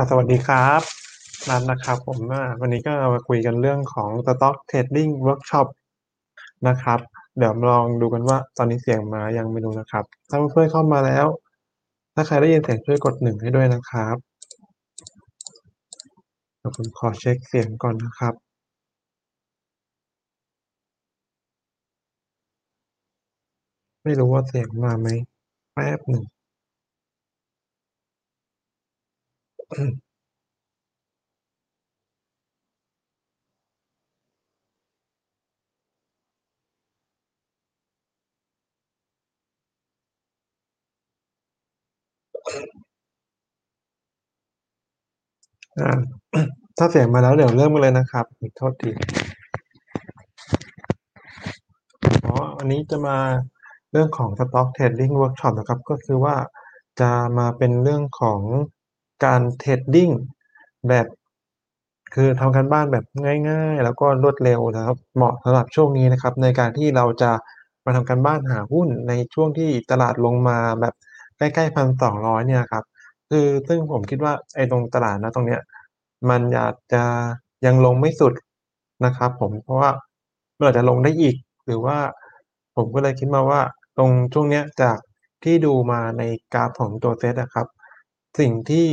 ่สวัสดีครับนัดนะครับผมวันนี้ก็มาคุยกันเรื่องของ Stock Trading Workshop นะครับ เดี๋ยวมาลองดูกันว่าตอนนี้เสียงมายังไม่รู้นะครับ ถ้าเพื่อนๆเข้ามาแล้ว ถ้าใครได้ยินเสียงช่วยกดหนึ่งให้ด้วยนะครับเดี๋ยวผมขอเช็คเสียงก่อนนะครับไม่รู้ว่าเสียงมาไหมแป๊บหนึ่ง อ่า ถ้าเสียงมาแล้วเดี๋ยวเริ่มกันเลยนะครับโทษทีอ๋อวันนี้จะมาเรื่องของ Stock Trading Workshop นะครับ ก็คือว่าจะมาเป็นเรื่องของ การเทรดดิ้งแบบ คือทำการบ้านแบบง่ายๆ แล้วก็รวดเร็วนะครับ เหมาะสำหรับช่วงนี้นะครับ ในการที่เราจะมาทำการบ้านหาหุ้นในช่วงที่ตลาดลงมาแบบใกล้ๆ1,200เนี่ยครับ คือซึ่งผมคิดว่าไอ้ตรงตลาดณตรงเนี้ยมันอยาจจะยังลงไม่สุดนะครับผมเพราะว่ามันอาจจะลงได้อีก หรือว่าผมก็เลยคิดมาว่าตรงช่วงเนี้ยจากที่ดูมาในกราฟของตัวเซตอะครับ สิ่งที่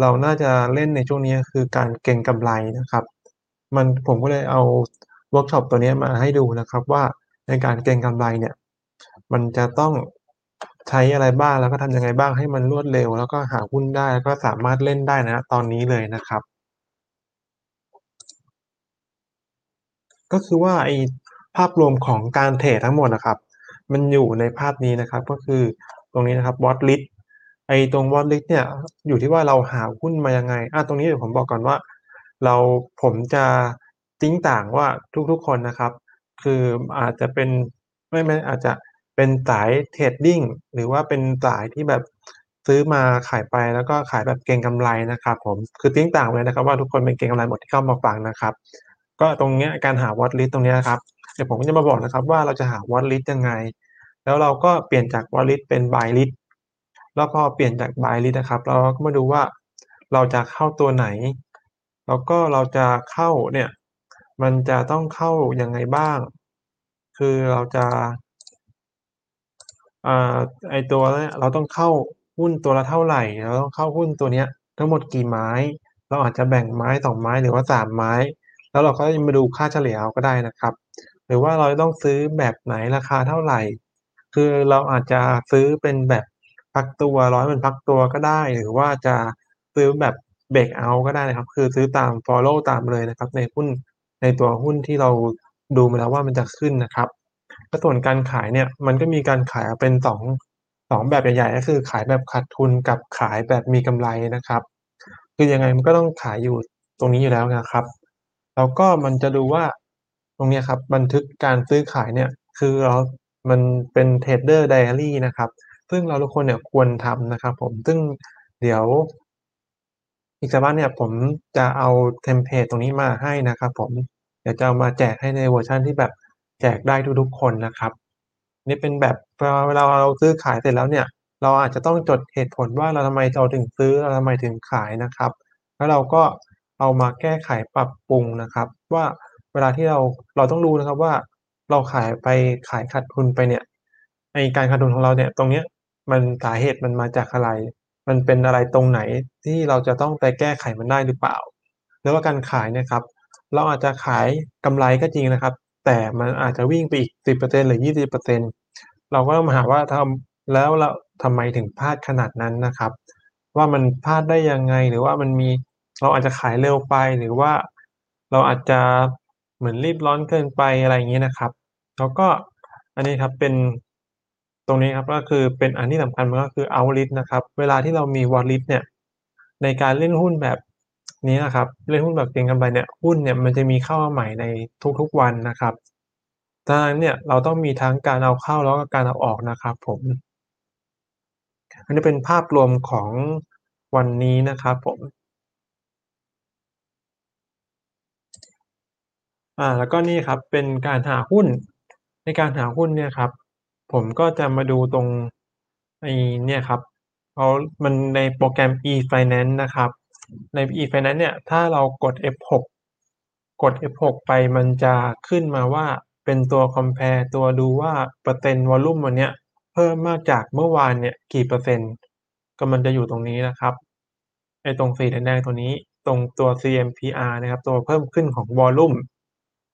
เราน่าจะเล่นในช่วงนี้คือการเก็งกำไรนะครับ มันผมก็เลยเอาเวิร์กช็อปตัวนี้มาให้ดูนะครับว่าในการเก็งกำไรเนี่ย มันจะต้องใช้อะไรบ้างแล้วก็ทำยังไงบ้างให้มันรวดเร็ว แล้วก็หาหุ้นได้แล้วก็สามารถเล่นได้ณตอนนี้เลยนะครับ ก็คือว่าไอภาพรวมของการเทรดทั้งหมดอะครับ มันอยู่ในภาพนี้นะครับ ก็คือตรงนี้นะครับ Watch List ไอ้ตรง Watch List เนี่ย อยู่ที่ว่าเราหาหุ้นมายังไงอาตรงนี้เดี๋ยวผมบอกก่อนว่า เราผมจะติ๊งต่างว่าทุกๆคนนะครับ คืออาจจะเป็นไม่ไม่อาจจะเป็นสายเทรดดิ้งหรือว่าเป็นสายที่แบบซื้อมาขายไปแล้วก็ขายแบบเก็งกำไรนะครับผมคือติ๊งต่างเลยนะครับ ว่าทุกคนเป็นเก็งกำไรหมดที่เข้ามาฟังนะครับ ก็ตรงเนี้ยการหา watch list ตรงเนี้ยครับเดี๋ยวผมก็จะมาบอกนะครับว่าเราจะหา watch list ยังไง แล้วเราก็เปลี่ยนจาก watch list เป็น buy list แล้วพอเปลี่ยนจาก buy list นะครับ เราก็มาดูว่าเราจะเข้าตัวไหน แล้วก็เราจะเข้าเนี่ยมันจะต้องเข้ายังไงบ้าง คือเราจะอ่าไอตัวเนี้ยเราต้องเข้าหุ้นตัวละเท่าไหร่ เราต้องเข้าหุ้นตัวเนี้ยทั้งหมดกี่ไม้ เราอาจจะแบ่งไม้2ไม้หรือว่า3ไม้ แล้วเราก็มาดูค่าเฉลี่ยเอาก็ได้นะครับ หรือว่าเราต้องซื้อแบบไหนราคาเท่าไหร่ คือเราอาจจะซื้อเป็นแบบ พักตัวร้อให้มันพักตัวก็ได้ หรือว่าจะซื้อแบบเบรกเอาก็ได้นะครับ คือซื้อตามฟอลโลว์ตามเลยนะครับ ในหุ้นในตัวหุ้นที่เราดูมาแล้วว่ามันจะขึ้นนะครับแล้วส่วนการขายเนี่ยมันก็มีการขายเป็น2 2แบบใหญ่ๆก็คือขายแบบขาดทุนกับขายแบบมีกำไรนะครับ คือยังไงมันก็ต้องขายอยู่ตรงนี้อยู่แล้วนะครับ แล้วก็มันจะดูว่าตรงนี้ครับบันทึกการซื้อขายเนี่ยคือเรามันเป็น Trader Diary นะครับ ซึ่งเราทุกคนเนี่ยควรทำนะครับ ผมซึ่งเดี๋ยว อีกสักพักเนี่ยผมจะเอาเทมเพลตตรงนี้มาให้นะครับ ผมเดี๋ยวจะเอามาแจกให้ในเวอร์ชันที่แบบแจกได้ทุกๆคนนะครับ นี่เป็นแบบเวลาเราซื้อขายเสร็จแล้วเนี่ย เราอาจจะต้องจดเหตุผลว่าเราทำไมเราถึงซื้อเราทำไมถึงขายนะครับ แล้วเราก็เอามาแก้ไขปรับปรุงนะครับ ว่าเวลาที่เราเราต้องรู้นะครับว่าเราขายไปขายขาดทุนไปเนี่ยไอการขาดทุนของเราเนี่ยตรงเนี้ย มันสาเหตุมันมาจากอะไร มันเป็นอะไรตรงไหนที่เราจะต้องไปแก้ไขมันได้หรือเปล่า หรือว่าการขายเนี่ยครับ เราอาจจะขายกำไรก็จริงนะครับ แต่มันอาจจะวิ่งไปอีก10%หรือ20%เราก็ต้องมาหาว่าทำแล้วเราทำไมถึงพลาดขนาดนั้นนะครับ ว่ามันพลาดได้ยังไงหรือว่ามันมีเราอาจจะขายเร็วไปหรือว่าเราอาจจะเหมือนรีบร้อนเกินไปอะไรอย่างงี้นะครับ แล้วก็อันนี้ครับเป็น ตรงนี้ครับก็คือเป็นอันที่สำคัญมันก็คือ out list นะครับ เวลาที่เรามี watch list เนี่ยในการเล่นหุ้นแบบนี้นะครับเล่นหุ้นแบบเก็งกำไรเนี่ยหุ้นเนี่ยมันจะมีเข้ามาใหม่ในทุกๆวันนะครับดังนั้นเนี่ยเราต้องมีทั้งการเอาเข้าแล้วก็การเอาออกนะครับ ผมอันนี้เป็นภาพรวมของวันนี้นะครับผมอ่าแล้วก็นี่ครับเป็นการหาหุ้นในการหาหุ้นเนี่ยครับ ผมก็จะมาดูตรง ไอ้เนี่ยครับ เขา มันในโปรแกรม e-finance นะครับ ใน e-finance เนี่ย ถ้าเรากด F6 กด F6 ไปมันจะขึ้นมาว่าเป็นตัว compare ตัวดูว่า เปอร์เซ็นต์วอลลุ่มวันเนี้ย เพิ่มมากจากเมื่อวานเนี่ย กี่เปอร์เซ็นต์ ก็มันจะอยู่ตรงนี้นะครับ ไอ้ตรงสีแดงๆตัวนี้ ตรงตัว CMPR นะครับ ตัวเพิ่มขึ้นของวอลลุ่ม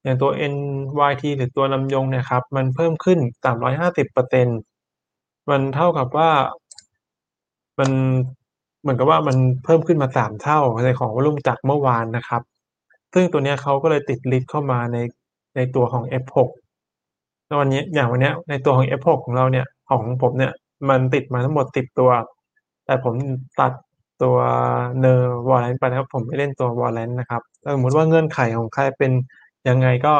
อย่างตัว NYT หรือตัวลำยงเนี่ยครับ มันเพิ่มขึ้น 350%มันเท่ากับว่า มันเหมือนกับว่ามันเพิ่มขึ้นมาสามเท่าในของวอลุ่มจากเมื่อวานนะครับ ซึ่งตัวนี้เขาก็เลยติดลิสต์เข้ามาในในตัวของ F6 แล้ววันนี้อย่างวันนี้ในตัวของ F6 ของเราเนี่ยของผมเนี่ยมันติดมาทั้งหมด 10 ตัว แต่ผมตัดตัว NER Warrant ไปนะครับ ผมไม่เล่นตัว Warrant นะครับถ้าสมมติว่าเงื่อนไขของใครเป็น ยังไงก็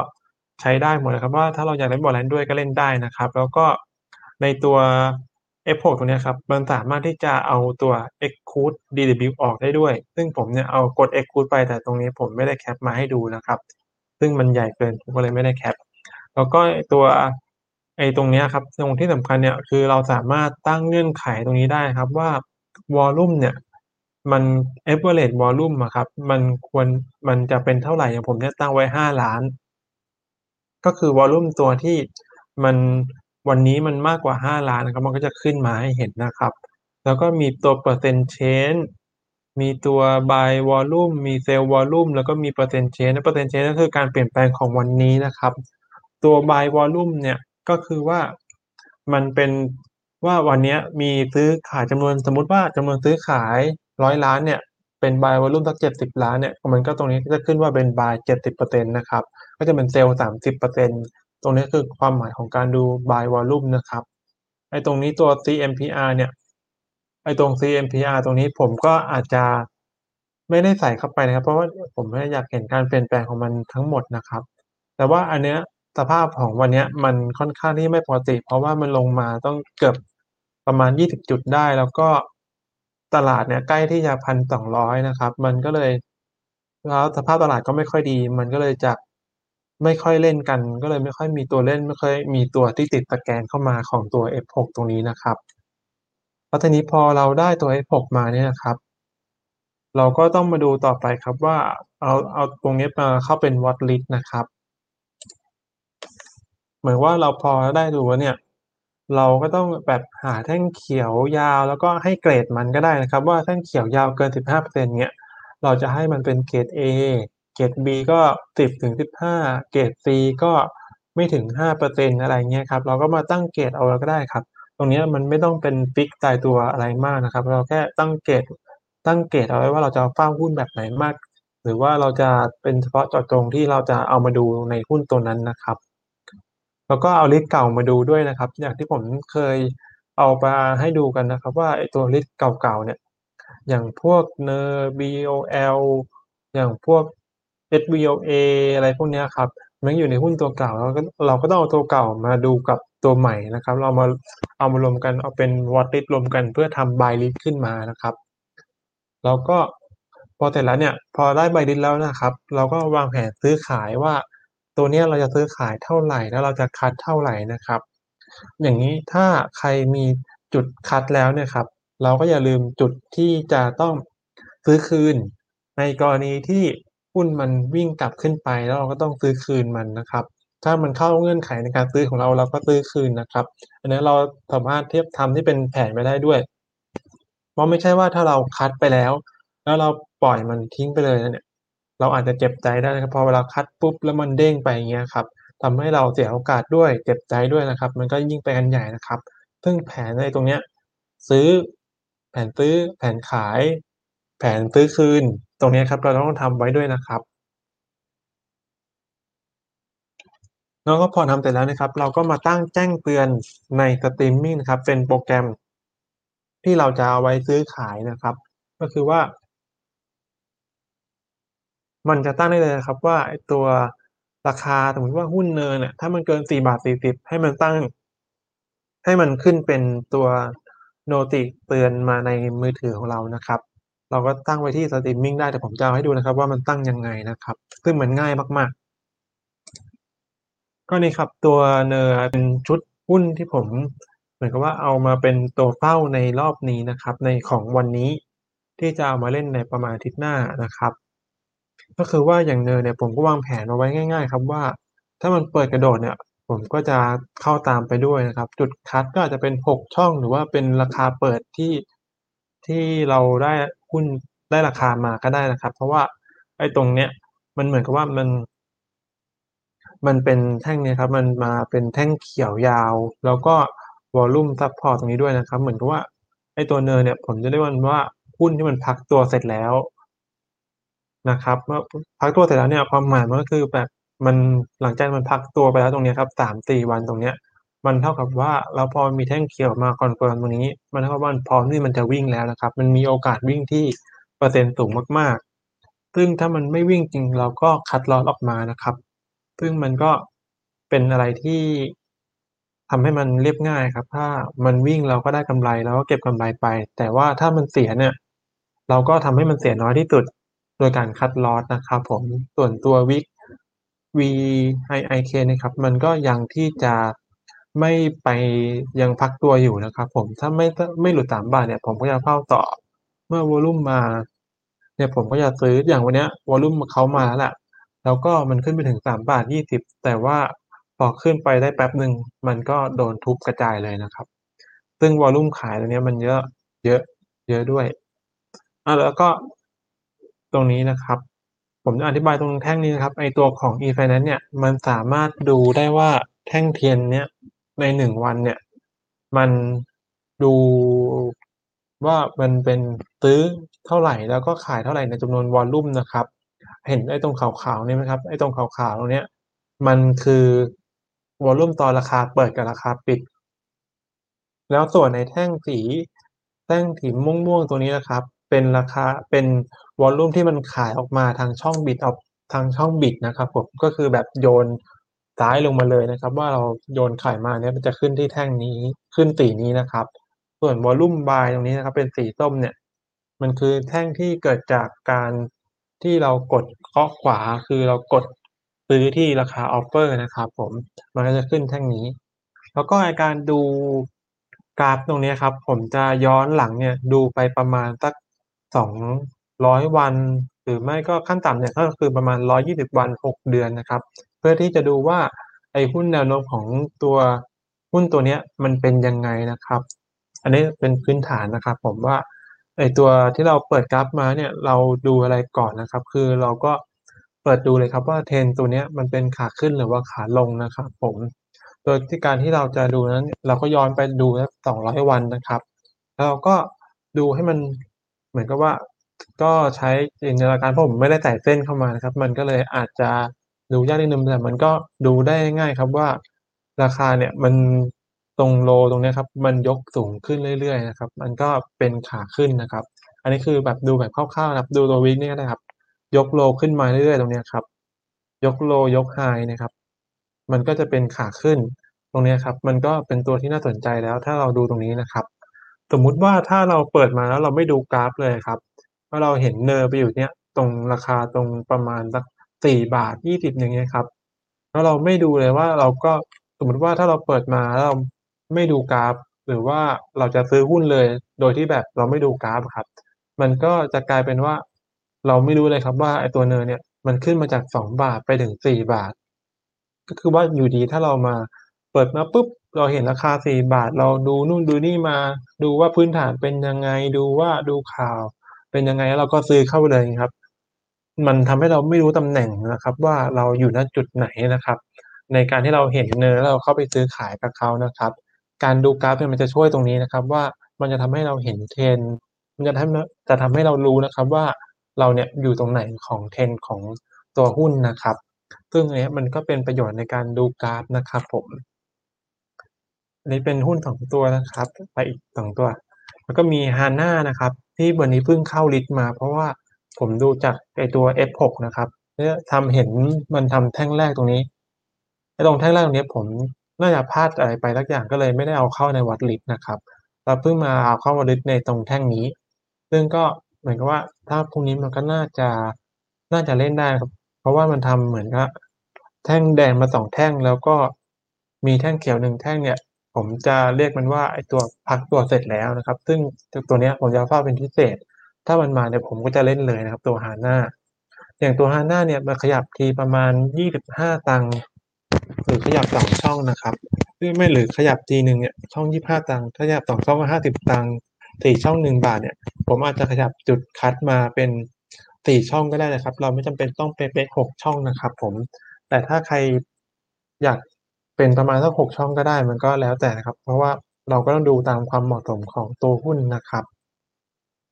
ใช้ได้หมดนะครับว่าถ้าเราอยากเล่น Warrant ด้วยก็เล่นได้นะครับ แล้วก็ในตัว F6 ตัวเนี้ยครับมันสามารถที่จะเอาตัว Exclude DW ออกได้ด้วย ซึ่งผมเนี่ยเอากด Exclude ไปแต่ตรงนี้ผมไม่ได้แคปมาให้ดูนะครับ ซึ่งมันใหญ่เกินผมก็เลยไม่ได้แคปแล้วก็ตัวไอ้ตรงนี้ครับตรงที่สำคัญเนี่ยคือเราสามารถตั้งเงื่อนไขตรงนี้ได้ครับว่าวอลลุ่มเนี่ย มัน average volume อะครับ มันควร มันจะเป็นเท่าไร อย่างผมเนี่ยตั้งไว้5ล้านก็คือวอลลุ่มตัวที่มัน วันนี้มันมากกว่า5ล้านนะครับ มันก็จะขึ้นมาให้เห็นนะครับ แล้วก็มีตัว percent change มีตัว buy volume มี sell volume แล้วก็มี percent change และ percent change ก็คือการเปลี่ยนแปลงของวันนี้นะครับ ตัว buy volume เนี่ย ก็คือว่ามันเป็นว่าวันนี้มีซื้อขายจำนวน สมมติว่าจำนวนซื้อขาย 100ล้านเนี่ยเป็น buy volume สัก70ล้านเนี่ยมันก็ตรงนี้จะขึ้นว่าเป็น buy 70%นต์นะครับก็จะเป็น sell 30%ตรงนี้คือความหมายของการดู buy volume นะครับไอ้ตรงนี้ตัว CMPR เนี่ยไอ้ตรง CMPR ตรงนี้ผมก็อาจจะไม่ได้ใส่เข้าไปนะครับ เพราะว่าผมไม่อยากเห็นการเปลี่ยนแปลงของมันทั้งหมดนะครับ แต่ว่าอันเนี้ยสภาพของวันเนี้ยมันค่อนข้างที่ไม่ปกติ เพราะว่ามันลงมาต้องเกือบประมาณ 20 จุดได้ แล้วก็ ตลาดเนี่ยใกล้ที่จะ1,200นะครับ มันก็เลยแล้วสภาพตลาดก็ไม่ค่อยดี มันก็เลยจะไม่ค่อยเล่นกัน ก็เลยไม่ค่อยมีตัวเล่นไม่ค่อยมีตัวที่ติดตะแกรงเข้ามาของตัว F6 ตรงนี้นะครับแล้วทีนี้พอเราได้ตัว F6 มาเนี่ยนะครับ เราก็ต้องมาดูต่อไปครับว่าเอาเอาตรงนี้มาเข้าเป็น watch list นะครับ เหมือนว่าเราพอได้ดูแล้วเนี่ย เราก็ต้องแบบหาแท่งเขียวยาวแล้วก็ให้เกรดมันก็ได้นะครับ ว่าแท่งเขียวยาวเกิน 15%เงี้ยเราจะให้มันเป็นเกรด A เกรด B ก็ 10-15 เกรด C ก็ไม่ถึง 5%อะไรเงี้ยครับเราก็มาตั้งเกรดเอาก็ได้ครับ ตรงนี้มันไม่ต้องเป็นฟิกตายตัวอะไรมากนะครับ เราแค่ตั้งเกรดตั้งเกรดเอาไว้ว่าเราจะเฝ้าหุ้นแบบไหนมาก หรือว่าเราจะเป็นเฉพาะเจาะจงที่เราจะเอามาดูในหุ้นตัวนั้นนะครับ แล้วก็เอา list เก่ามาดูด้วยนะครับ อย่างที่ผมเคยเอามาให้ดูกันนะครับว่าไอตัว list เก่าๆเนี่ย อย่างพวก NER BOL อย่างพวก SVOA อะไรพวกนี้ครับมันอยู่ในหุ้นตัวเก่าเราก็เราก็ต้องเอาตัวเก่ามาดูกับตัวใหม่นะครับ เรามาเอามารวมกันเอาเป็น watch list รวมกันเพื่อทำ buy list ขึ้นมานะครับแล้วก็พอเสร็จแล้วเนี่ยพอได้ buy list แล้วนะครับ เราก็วางแผนซื้อขายว่า ตัวนี้เราจะซื้อขายเท่าไรแล้วเราจะคัตเท่าไรนะครับ อย่างงี้ถ้าใครมีจุดคัตแล้วเนี่ยครับ เราก็อย่าลืมจุดที่จะต้องซื้อคืน ในกรณีที่หุ้นมันวิ่งกลับขึ้นไปแล้วเราก็ต้องซื้อคืนมันนะครับ ถ้ามันเข้าเงื่อนไขในการซื้อของเราเราก็ซื้อคืนนะครับ อันนี้เราสามารถเทียบทำที่เป็นแผนไปได้ด้วย เพราะไม่ใช่ว่าถ้าเราคัตไปแล้ว แล้วเราปล่อยมันทิ้งไปเลยเนี่ย เราอาจจะเจ็บใจได้นะครับพอเวลาคัตปุ๊บแล้วมันเด้งไปอย่างเงี้ยครับทำให้เราเสียโอกาสด้วยเจ็บใจด้วยนะครับ มันก็ยิ่งไปกันใหญ่นะครับ ซึ่งแผนในตรงเนี้ยซื้อแผนซื้อแผนขาย แผนซื้อคืน ตรงเนี้ยครับเราต้องทำไว้ด้วยนะครับแล้วก็พอทำเสร็จแล้วนะครับ เราก็มาตั้งแจ้งเตือนในสตรีมมิ่งนะครับเป็นโปรแกรมที่เราจะเอาไว้ซื้อขายนะครับ ก็คือว่า มันจะตั้งได้เลยนะครับว่าไอตัวราคาสมมติว่าหุ้น NER เนี่ยถ้ามันเกิน 4 บาท 40 ให้มันตั้ง ให้มันขึ้นเป็นตัว noti เตือนมาในมือถือของเรานะครับ เราก็ตั้งไว้ที่สตรีมมิ่งได้แต่ผมจะเอาให้ดูนะครับ ว่ามันตั้งยังไงนะครับ ซึ่งมันง่ายมาก ๆ ก็นี่ครับตัว NER เป็นชุดหุ้นที่ผมเหมือนกับว่าเอามาเป็นตัวเป้าในรอบนี้นะครับ ในของวันนี้ที่จะเอามาเล่นในประมาณอาทิตย์หน้านะครับ ก็คือว่าอย่างเนินเนี่ยผมก็วางแผนเอาไว้ง่าย ๆ ครับว่า ถ้ามันเปิดกระโดดเนี่ย ผมก็จะเข้าตามไปด้วยนะครับ จุดคัตก็อาจจะเป็น 6 ช่องหรือว่าเป็นราคาเปิดที่ที่เราได้หุ้นได้ราคามาก็ได้นะครับ เพราะว่าไอ้ตรงเนี้ยมันเหมือนกับว่ามัน มันเป็นแท่งเนี้ยครับ มันมาเป็นแท่งเขียวยาว แล้วก็ volume support ตรงนี้ด้วยนะครับ เหมือนกับว่าไอ้ตัว NER เนี่ย ผมจะเรียกมันว่าหุ้นที่มันพักตัวเสร็จแล้ว นะครับ เมื่อพักตัวเสร็จแล้วเนี่ยความหมายมันก็คือแบบมันหลังจากมันพักตัวไปแล้วตรงเนี้ยครับ3-4วันตรงเนี้ย มันเท่ากับว่าแล้วพอมีแท่งเขียวมา confirm ตรงนี้ มันเท่ากับว่านพร้อมที่มันจะวิ่งแล้วนะครับ มันมีโอกาสวิ่งที่เปอร์เซ็นต์สูงมากๆ ซึ่งถ้ามันไม่วิ่งจริงเราก็คัตลอสออกมานะครับ ซึ่งมันก็เป็นอะไรที่ทำให้มันเรียบง่ายครับ ถ้ามันวิ่งเราก็ได้กำไรเราก็เก็บกำไรไป แต่ว่าถ้ามันเสียเนี่ย เราก็ทำให้มันเสียน้อยที่สุด ดยการคัตลอสนะครับผมส่วนตัววิก VIIK เนี่ยครับมันก็ยังที่จะไม่ไปยังพักตัวอยู่นะครับผมถ้าไม่ไม่หลุด3บาทเนี่ยผมก็จะเฝ้าต่อเมื่อวอลุ่มมาเนี่ยผมก็จะซื้ออย่างวันเนี้ยวอลุ่มเขามาแล้วแหละแล้วก็มันขึ้นไปถึง3.20แต่ว่าพอขึ้นไปได้แป๊บหนึ่งมันก็โดนทุบกระจายเลยนะครับ ซึ่งวอลุ่มขายตรงเนี้ยมันเยอะเยอะเยอะด้วยอาแล้วก็ ตรงนี้นะครับ ผมจะอธิบายตรงแท่งนี้นะครับ ไอตัวของ e-Finance เนี่ย มันสามารถดูได้ว่าแท่งเทียนเนี้ยใน1วันเนี่ย มันดูว่ามันเป็นซื้อเท่าไหร่แล้วก็ขายเท่าไหร่ในจำนวนวอลลุ่มนะครับ เห็นไอ้ตรงขาวๆนี่ไหมครับ ไอ้ตรงขาวๆตรงเนี้ย มันคือวอลลุ่มตอนราคาเปิดกับราคาปิด แล้วส่วนไอ้แท่งสีแท่งสีม่วงๆตัวนี้นะครับ เป็นราคาเป็นวอลลุ่มที่มันขายออกมาทางช่อง Bid ออฟทางช่อง Bid นะครับผมก็คือแบบโยนซ้ายลงมาเลยนะครับ ว่าเราโยนขายมาเนี่ยมันจะขึ้นที่แท่งนี้ขึ้นสีนี้นะครับ ส่วนวอลลุ่ม Buy ตรงนี้นะครับเป็นสีส้มเนี่ยมันคือแท่งที่เกิดจากการที่เรากดเคาะขวาคือเรากดซื้อที่ราคาออฟเฟอร์นะครับผมมันก็จะขึ้นแท่งนี้ แล้วก็อ้การดูกราฟตรงนี้ครับ ผมจะย้อนหลังเนี่ยดูไปประมาณสัก 200 วัน หรือไม่ก็ขั้นต่ำเนี่ยก็คือประมาณ 120 วัน 6 เดือนนะครับ เพื่อที่จะดูว่าไอ้หุ้นแนวโน้มของตัวหุ้นตัวเนี้ยมันเป็นยังไงนะครับ อันนี้เป็นพื้นฐานนะครับ ผมว่าไอ้ตัวที่เราเปิดกราฟมาเนี่ยเราดูอะไรก่อนนะครับ คือเราก็เปิดดูเลยครับว่า Trend ตัวเนี้ยมันเป็นขาขึ้นหรือว่าขาลงนะครับ ผม โดยที่การที่เราจะดูนั้น เราก็ย้อนไปดูสัก200วันนะครับ แล้วเราก็ดูให้มัน เหมือนกับว่า ก็ใช้จินตนาการเพราะผมไม่ได้ใส่เส้นเข้ามานะครับ มันก็เลยอาจจะดูยากนิดนึงแต่มันก็ดูได้ง่ายครับว่า ราคาเนี่ยมันตรง Low ตรงเนี้ยครับ มันยกสูงขึ้นเรื่อยๆนะครับ มันก็เป็นขาขึ้นนะครับ อันนี้คือแบบดูแบบคร่าวๆนะครับ ดูตัววิกนี่ก็ได้ครับ ยก Low ขึ้นมาเรื่อยๆ ตรงเนี้ยครับ ยก Low ยก High เนี่ยครับ มันก็จะเป็นขาขึ้น ตรงเนี้ยครับ มันก็เป็นตัวที่น่าสนใจแล้วถ้าเราดูตรงนี้นะครับ สมมุติว่าถ้าเราเปิดมาแล้วเราไม่ดูกราฟเลยครับว่าเราเห็นเนินไปอยู่เนี่ยตรงราคาตรงประมาณสัก4.20อย่างเงี้ยครับ แล้วเราไม่ดูเลยว่าเราก็สมมุติว่าถ้าเราเปิดมาแล้วเราไม่ดูกราฟ หรือว่าเราจะซื้อหุ้นเลย โดยที่แบบเราไม่ดูกราฟครับ มันก็จะกลายเป็นว่า เราไม่รู้เลยครับว่าไอ้ตัวเนินเนี่ยมันขึ้นมาจาก2บาทไปถึง4บาท ก็คือว่าอยู่ดีถ้าเรามาเปิดมาปุ๊บ เราเห็นราคา4บาท เราดูนู่นดูนี่มา ดูว่าพื้นฐานเป็นยังไงดูว่าดูข่าว เป็นยังไงแล้วเราก็ซื้อเข้าไปเลยครับ มันทำให้เราไม่รู้ตำแหน่งนะครับ ว่าเราอยู่ณจุดไหนนะครับ ในการที่เราเห็นเนินแล้วเราเข้าไปซื้อขายกับเขานะครับ การดูกราฟเนี่ยมันจะช่วยตรงนี้นะครับ ว่ามันจะทำให้เราเห็น Trend มันจะทำจะทำให้เรารู้นะครับว่าเราเนี่ยอยู่ตรงไหนของ Trend ของตัวหุ้นนะครับ ซึ่งอันเนี้ยมันก็เป็นประโยชน์ในการดูกราฟนะครับผม อันนี้เป็นหุ้น2ตัวนะครับ ไปอีก2ตัว แล้วก็มี Hana นะครับ ที่วันนี้เพิ่งเข้าลิสต์มา เพราะว่าผมดูจากไอ้ตัว F6 นะครับเนี่ยทำเห็นมันทำแท่งแรกตรงนี้ไอ้ตรงแท่งแรกตรงนี้ผมน่าจะพลาดอะไรไปสักอย่างก็เลยไม่ได้เอาเข้าใน watch list นะครับเราเพิ่งมาเอาเข้า watch list ในตรงแท่งนี้ ซึ่งก็เหมือนกับว่าถ้าพรุ่งนี้มันก็น่าจะน่าจะเล่นได้ครับ เพราะว่ามันทำเหมือนกับแท่งแดงมา2แท่งแล้วก็มีแท่งเขียว1แท่งเนี่ย ผมจะเรียกมันว่าไอตัวพักตัวเสร็จแล้วนะครับ ซึ่งตัวนี้ผมจะเฝ้าเป็นพิเศษ ถ้ามันมาเนี่ยผมก็จะเล่นเลยนะครับ ตัว HANA อย่างตัว HANA เนี่ยมันขยับทีประมาณ 25 ตังค์หรือขยับ2ช่องนะครับไม่หรือขยับทีหนึ่งเนี่ยช่อง 25 ตังค์ถ้าขยับ2ช่องก็50 ตังค์4ช่อง1บาทเนี่ย ผมอาจจะขยับจุดคัดมาเป็น4ช่องก็ได้นะครับ เราไม่จำเป็นต้องเป๊ะๆ6ช่องนะครับ ผม แต่ถ้าใครอยาก เป็นประมาณสัก6ช่องก็ได้มันก็แล้วแต่นะครับ เพราะว่าเราก็ต้องดูตามความเหมาะสมของตัวหุ้นนะครับ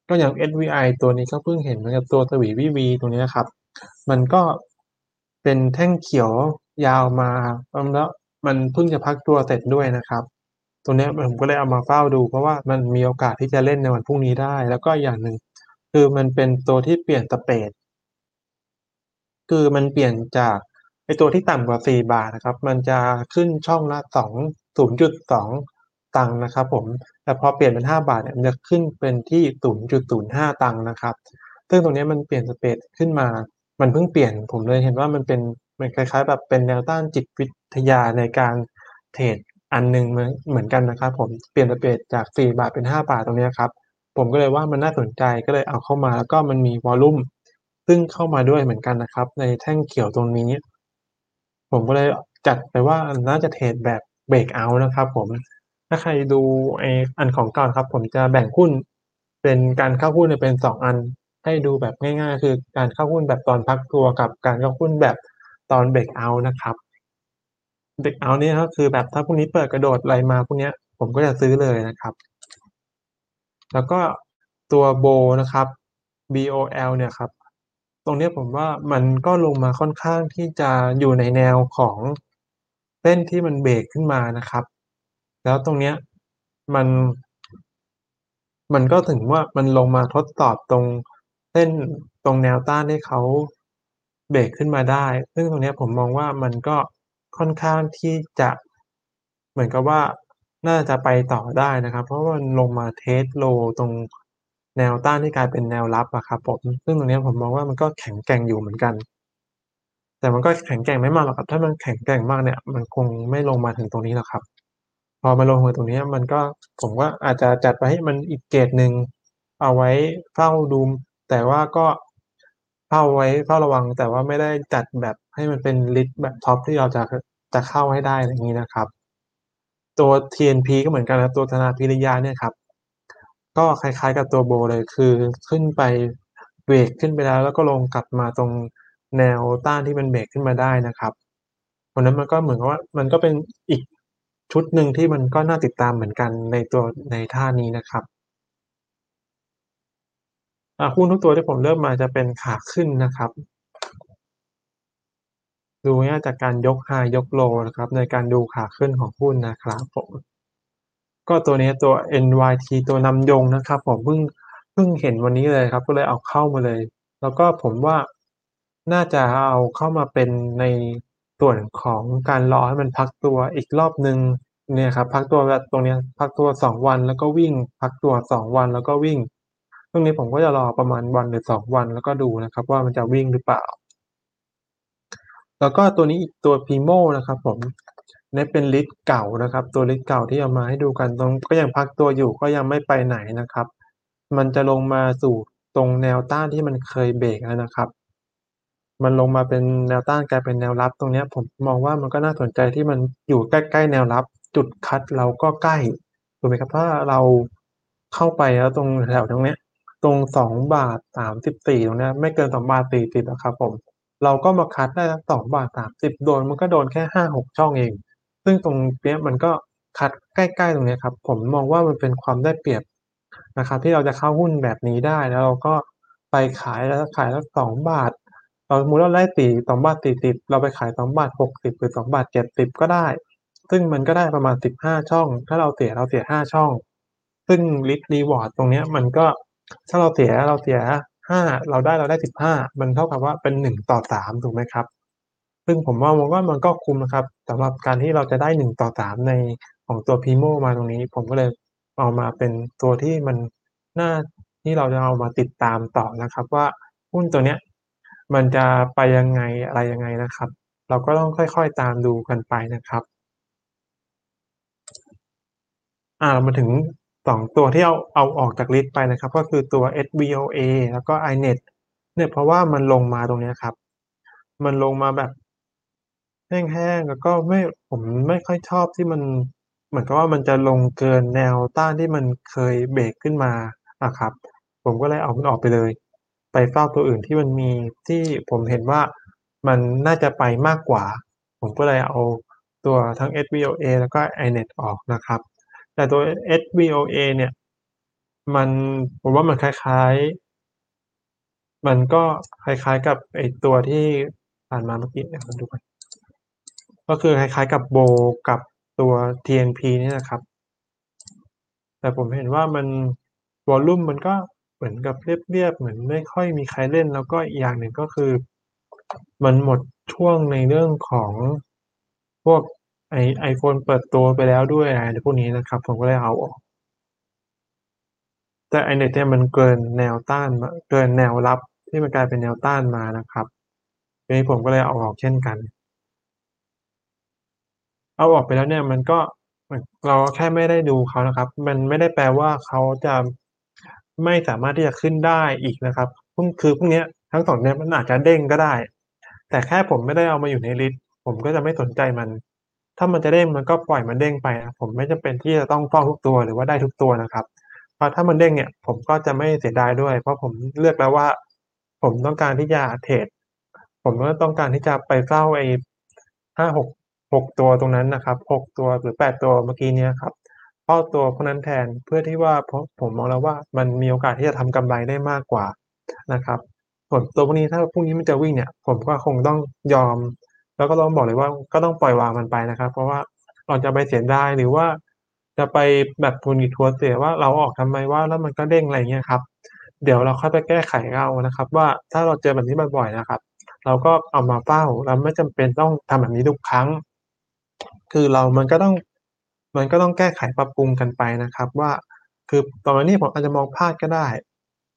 ก็อย่าง SVI ตัวนี้ก็เพิ่งเห็นเหมือนกับตัวสวีวีวีตัวนี้นะครับ มันก็เป็นแท่งเขียวยาวมาแล้วมันเพิ่งจะพักตัวเสร็จด้วยนะครับ ตัวนี้ผมก็เลยเอามาเฝ้าดู เพราะว่ามันมีโอกาสที่จะเล่นในวันพรุ่งนี้ได้ แล้วก็อย่างหนึ่งคือมันเป็นตัวที่เปลี่ยนสเปดคือมันเปลี่ยนจาก ไอตัวที่ต่ำกว่า 4 บาทนะครับ มันจะขึ้นช่องละ2 0.2 ตังค์นะครับผม แต่พอเปลี่ยนเป็น 5 บาทเนี่ยมันจะขึ้นเป็นที่ 0.05 ตังค์นะครับ ซึ่งตรงนี้มันเปลี่ยนสเปดขึ้นมา มันเพิ่งเปลี่ยน ผมเลยเห็นว่ามันเป็นมันคล้ายๆ แบบเป็นแนวต้านจิตวิทยาในการเทรดอันหนึ่งเหมือนกันนะครับ ผม เปลี่ยนสเปดจาก 4 บาทเป็น 5 บาทตรงนี้ครับ ผมก็เลยว่ามันน่าสนใจก็เลยเอาเข้ามาแล้วก็มันมีวอลลุ่มซึ่งเข้ามาด้วยเหมือนกันนะครับ ในแท่งเขียวตรงนี้ ผมก็เลยจัดไปว่าน่าจะเทรดแบบเบรกเอาท์นะครับ ผมถ้าใครดูไออันของก่อนครับ ผมจะแบ่งหุ้น เป็นการเข้าหุ้นเป็นสองอัน ให้ดูแบบง่าย ๆ คือการเข้าหุ้นแบบตอนพักตัวกับการเข้าหุ้นแบบตอนเบรกเอาท์นะครับเบรกเอาท์นี่ก็คือแบบถ้าพรุ่งนี้เปิดกระโดดอะไรมาพวกนี้ผมก็จะซื้อเลยนะครับ แล้วก็ตัวโบนะครับ BOL เนี่ยครับ รงนี้ผมว่ามันก็ลงมาค่อนข้างที่จะอยู่ในแนวของเส้นที่มันเบรกขึ้นมานะครับ แล้วตรงเนี้ยมัน มันก็ถึงว่ามันลงมาทดสอบตรงเส้นตรงแนวต้านให้เขาเบรกขึ้นมาได้ ซึ่งตรงนี้ผมมองว่ามันก็ค่อนข้างที่จะเหมือนกับว่าน่าจะไปต่อได้นะครับ เพราะว่ามันลงมาเทสโลตรง แนวต้านที่กลายเป็นแนวรับอะครับผม ซึ่งตรงนี้ผมมองว่ามันก็แข็งแกร่งอยู่เหมือนกัน แต่มันก็แข็งแกร่งไม่มากหรอกครับ ถ้ามันแข็งแกร่งมากเนี่ย มันคงไม่ลงมาถึงตรงนี้หรอกครับ พอมาลงมาตรงนี้มันก็ผมว่าอาจจะจัดไปให้มันอีกเกรดหนึ่งเอาไว้เฝ้าดูแต่ว่าก็เฝ้าไว้เฝ้าระวัง แต่ว่าไม่ได้จัดแบบให้มันเป็น list แบบ top ที่เราจะจะเข้าให้ได้อย่างนี้นะครับ ตัว TNP ก็เหมือนกันนะตัวธนพิริยาเนี่ยครับ ก็คล้าย ๆ กับตัว BOL เลย คือขึ้นไป เบรกขึ้นไปแล้ว แล้วก็ลงกลับมาตรงแนวต้านที่มันเบรกขึ้นมาได้นะครับเพราะนั้นมันก็เหมือนกับว่ามันก็เป็นอีกชุดหนึ่งที่มันก็น่าติดตามเหมือนกันในตัวในท่านี้นะครับหุ้นทุกตัวที่ผมเริ่มมาจะเป็นขาขึ้นนะครับ ดูง่ายจากการยกไฮยกโลนะครับ ในการดูขาขึ้นของหุ้นนะครับผม ก็ตัวนี้ตัว NYT ตัวนำยงนะครับ ผมเพิ่งเพิ่งเห็นวันนี้เลยครับ ก็เลยเอาเข้ามาเลย แล้วก็ผมว่าน่าจะเอาเข้ามาเป็นในส่วนของการรอให้มันพักตัวอีกรอบหนึ่งเนี่ยครับ พักตัวแบบตรงนี้พักตัวสองวันแล้วก็วิ่ง พักตัวสองวันแล้วก็วิ่งตรงนี้ผมก็จะรอประมาณวันหรือสองวันแล้วก็ดูนะครับ ว่ามันจะวิ่งหรือเปล่า แล้วก็ตัวนี้อีกตัว Primo นะครับ ผม นี่เป็น list เก่านะครับ ตัว list เก่าที่เอามาให้ดูกันตรงก็ยังพักตัวอยู่ก็ยังไม่ไปไหนนะครับ มันจะลงมาสู่ตรงแนวต้านที่มันเคยเบรกแล้วนะครับ มันลงมาเป็นแนวต้านกลายเป็นแนวรับ ตรงนี้ผมมองว่ามันก็น่าสนใจที่มันอยู่ใกล้ๆแนวรับ จุด cut เราก็ใกล้ถูกไหมครับถ้าเราเข้าไปแล้วตรงแถวตรงนี้ตรงสองบาทสามสิบสี่ตรงนี้ไม่เกินสองบาทสี่สิบนะครับผม เราก็มาคัดได้สองบาทสามสิบโดนมันก็โดนแค่ห้าหกช่องเอง ซึ่งตรงเนี้ยมันก็คัดใกล้ ๆ ตรงนี้ครับ ผมมองว่ามันเป็นความได้เปรียบนะครับ ที่เราจะเข้าหุ้นแบบนี้ได้ แล้วเราก็ไปขายแล้วขายแล้วสองบาท เราสมมติเราได้สี่สองบาทสี่สิบเราไปขายสองบาทหกสิบหรือสองบาทเจ็ดสิบก็ได้ ซึ่งมันก็ได้ประมาณสิบห้าช่อง ถ้าเราเสียเราเสียห้าช่อง ซึ่งลิทรีวอร์ดตรงเนี้ยมันก็ถ้าเราเสียเราเสียห้าเราได้เราได้สิบห้ามันเท่ากับว่าเป็นหนึ่งต่อสามถูกไหมครับ ซึ่งผมว่ามองว่ามันก็คุ้มนะครับสำหรับการที่เราจะได้หนึ่งต่อสามในของตัวพีโมมาตรงนี้ ผมก็เลยเอามาเป็นตัวที่มันน่าที่เราจะเอามาติดตามต่อนะครับ ว่าหุ้นตัวเนี้ยมันจะไปยังไงอะไรยังไงนะครับ เราก็ต้องค่อยๆตามดูกันไปนะครับอ่ามาถึง2ตัวที่เอาเอาออกจากลิสต์ไปนะครับ ก็คือตัว SVOA แล้วก็ iNet เนี่ยเพราะว่ามันลงมาตรงนี้ครับ มันลงมาแบบ แห้ง ๆ แล้วก็ไม่ ผมไม่ค่อยชอบที่มัน เหมือนกับว่ามันจะลงเกินแนวต้านที่มันเคยเบรกขึ้นมาอะครับ ผมก็เลยเอามันออกไปเลย ไปเฝ้าตัวอื่นที่มันมีที่ผมเห็นว่ามันน่าจะไปมากกว่า ผมก็เลยเอาตัวทั้ง SVOA แล้วก็ iNet ออกนะครับ แต่ตัว SVOA เนี่ย มันผมว่ามันคล้ายๆ มันก็คล้ายๆกับไอตัวที่ผ่านมาเมื่อกี้เดี๋ยวดูก่อน ก็คือคล้ายๆกับ BOL กับตัว TNP นี่แหละครับ แต่ผมเห็นว่ามันวอลลุ่มมันก็เหมือนกับเรียบๆเหมือนไม่ค่อยมีใครเล่น แล้วก็อีกอย่างหนึ่งก็คือ มันหมดช่วงในเรื่องของพวกไอ้ iPhone เปิดตัวไปแล้วด้วยอะไรพวกนี้นะครับ ผมก็เลยเอาออก แต่ iNet เนี่ยมันเกินแนวต้านเกินแนวรับที่มันกลายเป็นแนวต้านมานะครับทีนี้ผมก็เลยเอาออกเช่นกัน เอาออกไปแล้วเนี่ยมันก็เราแค่ไม่ได้ดูเขานะครับ มันไม่ได้แปลว่าเขาจะไม่สามารถที่จะขึ้นได้อีกนะครับพุ่งคือพรุ่งเนี้ทั้ง2เนี่ยมันอาจจะเด้งก็ได้ แต่แค่ผมไม่ได้เอามาอยู่ในลิสต์ผมก็จะไม่สนใจมัน ถ้ามันจะเด้งมันก็ปล่อยมันเด้งไปอะผมไม่จำเป็นที่จะต้องเฝ้าทุกตัวหรือว่าได้ทุกตัวนะครับ เพราะถ้ามันเด้งเนี่ยผมก็จะไม่เสียดายด้วย เพราะผมเลือกแล้วว่า ผมต้องการที่จะเทรดผมก็ต้องการที่จะไปเฝ้าไอ้ห้าหก 5-6- 6ตัวตรงนั้นนะครับ6ตัวหรือ8ตัวเมื่อกี้เนี้ยครับเฝ้าตัวพวกนั้นแทนเพื่อที่ว่าเพราะผมมองแล้วว่ามันมีโอกาสที่จะทำกำไรได้มากกว่านะครับส่วนตัวพวกนี้ถ้าพรุ่งนี้มันจะวิ่งเนี่ย ผมก็คงต้องยอม แล้วก็ต้องบอกเลยว่าก็ต้องปล่อยวางมันไปนะครับ เพราะว่าเราจะไปเสียดายหรือว่า จะไปแบบหงุดหงิดหัวเสียว่าเราออกทำไมวะแล้วมันก็เด้งอะไรเงี้ยครับ เดี๋ยวเราค่อยไปแก้ไขเอานะครับ ว่าถ้าเราเจอแบบนี้บ่อยๆนะครับ เราก็เอามาเฝ้าเราไม่จำเป็นต้องทำแบบนี้ทุกครั้ง คือเรามันก็ต้อง มันก็ต้องแก้ไขปรับปรุงกันไปนะครับ ว่าคือตอนนี้ผมอาจจะมองพลาดก็ได้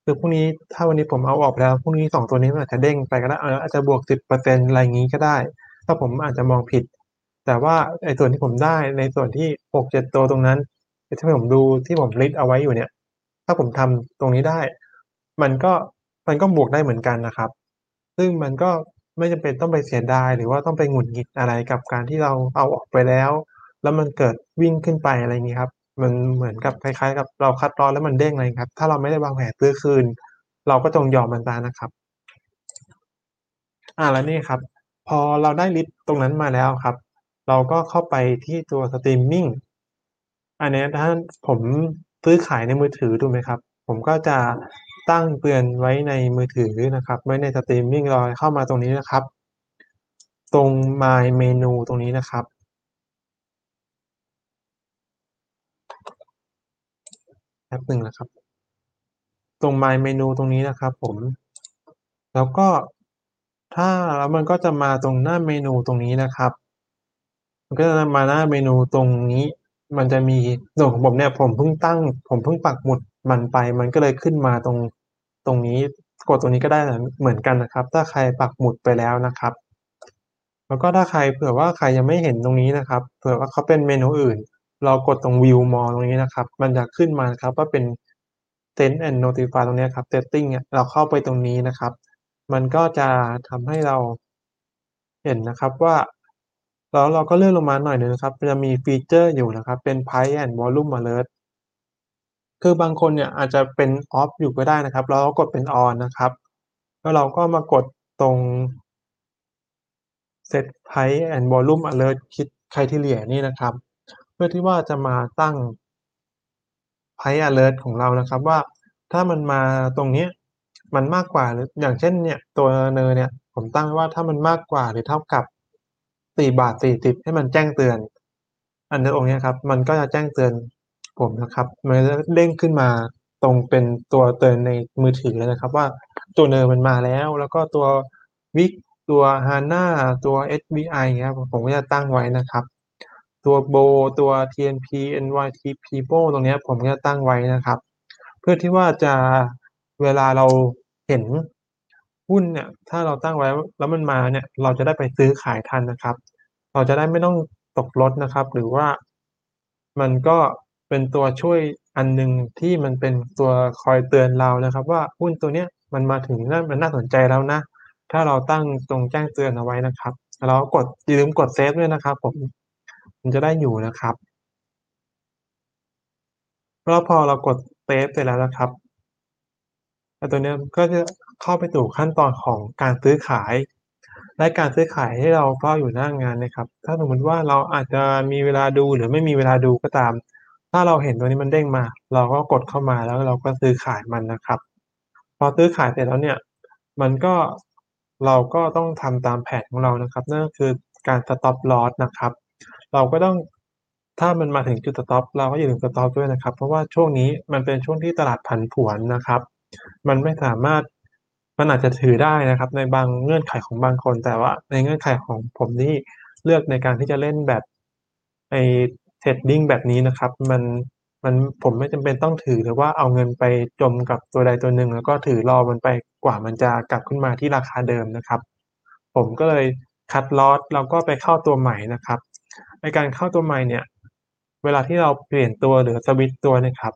คือพรุ่งนี้ถ้าวันนี้ผมเอาออกแล้วพรุ่งนี้2ตัวนี้มันอาจจะเด้งไปก็ได้อาจจะบวก10%อร์เซ็นต์อะไรงี้ก็ได้ ถ้าผมอาจจะมองผิด แต่ว่าไอ้ส่วนที่ผมได้ในส่วนที่6-7ตัวตรงนั้นที่ผมดูที่ผมลิสต์เอาไว้อยู่เนี่ย ถ้าผมทำตรงนี้ได้ มันก็มันก็บวกได้เหมือนกันนะครับ ซึ่งมันก็ ไม่จำเป็นต้องไปเสียดาย หรือว่าต้องไปหงุดหงิดอะไรกับการที่เราเอาออกไปแล้ว แล้วมันเกิดวิ่งขึ้นไปอะไรงี้ครับ มันเหมือนกับคล้ายๆ กับเรา cut loss แล้วมันเด้งอะไรครับ ถ้าเราไม่ได้วางแผนซื้อคืน เราก็จงยอมมันเสียนะครับ อ่าแล้วนี่ครับ พอเราได้ list ตรงนั้นมาแล้วครับ เราก็เข้าไปที่ตัวสตรีมมิ่งอันนี้ถ้าผมซื้อขายในมือถือถูกไหมครับ ผมก็จะ ตั้งเตือนไว้ในมือถือนะครับ ไว้ในสตรีมมิงเราเข้ามาตรงนี้นะครับ ตรง My Menu ตรงนี้นะครับ แป๊บหนึ่งนะครับ ตรง My Menu ตรงนี้นะครับผม แล้วก็ถ้าแล้วมันก็จะมาตรงหน้าเมนูตรงนี้นะครับ มันก็จะนำมาหน้าเมนูตรงนี้ มันจะมีส่วนของผมเนี่ยผมเพิ่งตั้ง ผมเพิ่งปักหมุด มันไปมันก็เลยขึ้นมาตรงตรงนี้กดตรงนี้ก็ได้เหมือนกันนะครับ ถ้าใครปักหมุดไปแล้วนะครับ แล้วก็ถ้าใครเผื่อว่าใครยังไม่เห็นตรงนี้นะครับ เผื่อว่าเขาเป็นเมนูอื่น เรากดตรง View More ตรงนี้นะครับ มันจะขึ้นมาครับว่าเป็น Send and Notify ตรงนี้ครับ Setting เราเข้าไปตรงนี้นะครับ มันก็จะทำให้เราเห็นนะครับว่าแล้วเราก็เลื่อนลงมาหน่อยหนึ่งนะครับ จะมี feature อยู่นะครับ เป็น Price and Volume Alert คือบางคนเนี่ยอาจจะเป็น Off อยู่ก็ได้นะครับ แล้วเราก็กดเป็น On นนะครับ แล้วเราก็มากดตรง Set Price and Volume Alert คิด Criteria นี่นะครับ เพื่อที่ว่าจะมาตั้ง Price Alert ของเรานะครับว่าถ้ามันมาตรงนี้มันมากกว่าหรืออย่างเช่นเนี่ยตัวเนอเนี่ยผมตั้งว่าถ้ามันมากกว่าหรือเท่ากับ4.40ให้มันแจ้งเตือน อันเนี้ยตรงเนี้ยครับ มันก็จะแจ้งเตือน ผมนะครับ มันจะเด้งขึ้นมาตรงเป็นตัวเตือนในมือถือเลยนะครับ ว่าตัวเนอร์มันมาแล้ว แล้วก็ตัว Wick ตัว HANA ตัว SBI อย่างเงี้ยผมก็จะตั้งไว้นะครับ ตัว BOL ตัว TNP NYTP BOL ตรงเนี้ยผมก็จะตั้งไว้นะครับ เพื่อที่ว่าจะเวลาเราเห็นหุ้นเนี่ยถ้าเราตั้งไว้แล้วมันมาเนี่ยเราจะได้ไปซื้อขายทันนะครับ เราจะได้ไม่ต้องตกรถนะครับ หรือว่ามันก็ เป็นตัวช่วยอันหนึ่งที่มันเป็นตัวคอยเตือนเรานะครับว่าหุ้นตัวเนี้ยมันมาถึงน่ามันน่าสนใจแล้วนะ ถ้าเราตั้งตรงแจ้งเตือนเอาไว้นะครับแล้วกดอย่าลืมกดเซฟด้วยนะครับผมมันจะได้อยู่นะครับแล้วพอเรากดเซฟเสร็จแล้วนะครับไอ้ตัวเนี้ยก็จะเข้าไปสู่ขั้นตอนของการซื้อขาย และการซื้อขายให้เราเฝ้าอยู่หน้างานนะครับ ถ้าสมมติว่าเราอาจจะมีเวลาดูหรือไม่มีเวลาดูก็ตาม ถ้าเราเห็นตัวนี้มันเด้งมา เราก็กดเข้ามาแล้วเราก็ซื้อขายมันนะครับ พอซื้อขายเสร็จแล้วเนี่ย มันก็เราก็ต้องทำตามแผนของเรานะครับนั่นคือการ stop loss นะครับ เราก็ต้องถ้ามันมาถึงจุด stop เราก็อย่าลืม stop ด้วยนะครับ เพราะว่าช่วงนี้มันเป็นช่วงที่ตลาดผันผวนนะครับ มันไม่สามารถมันอาจจะถือได้นะครับ ในบางเงื่อนไขของบางคน แต่ว่าในเงื่อนไขของผมที่เลือกในการที่จะเล่นแบบไอ trading แบบนี้นะครับ มันมันผมไม่จำเป็นต้องถือหรือว่าเอาเงินไปจมกับตัวใดตัวหนึ่ง แล้วก็ถือรอมันไปกว่ามันจะกลับขึ้นมาที่ราคาเดิมนะครับ ผมก็เลยคัตลอสแล้วก็ไปเข้าตัวใหม่นะครับในการเข้าตัวใหม่เนี่ย เวลาที่เราเปลี่ยนตัวหรือสวิตตัวนี่ยครับ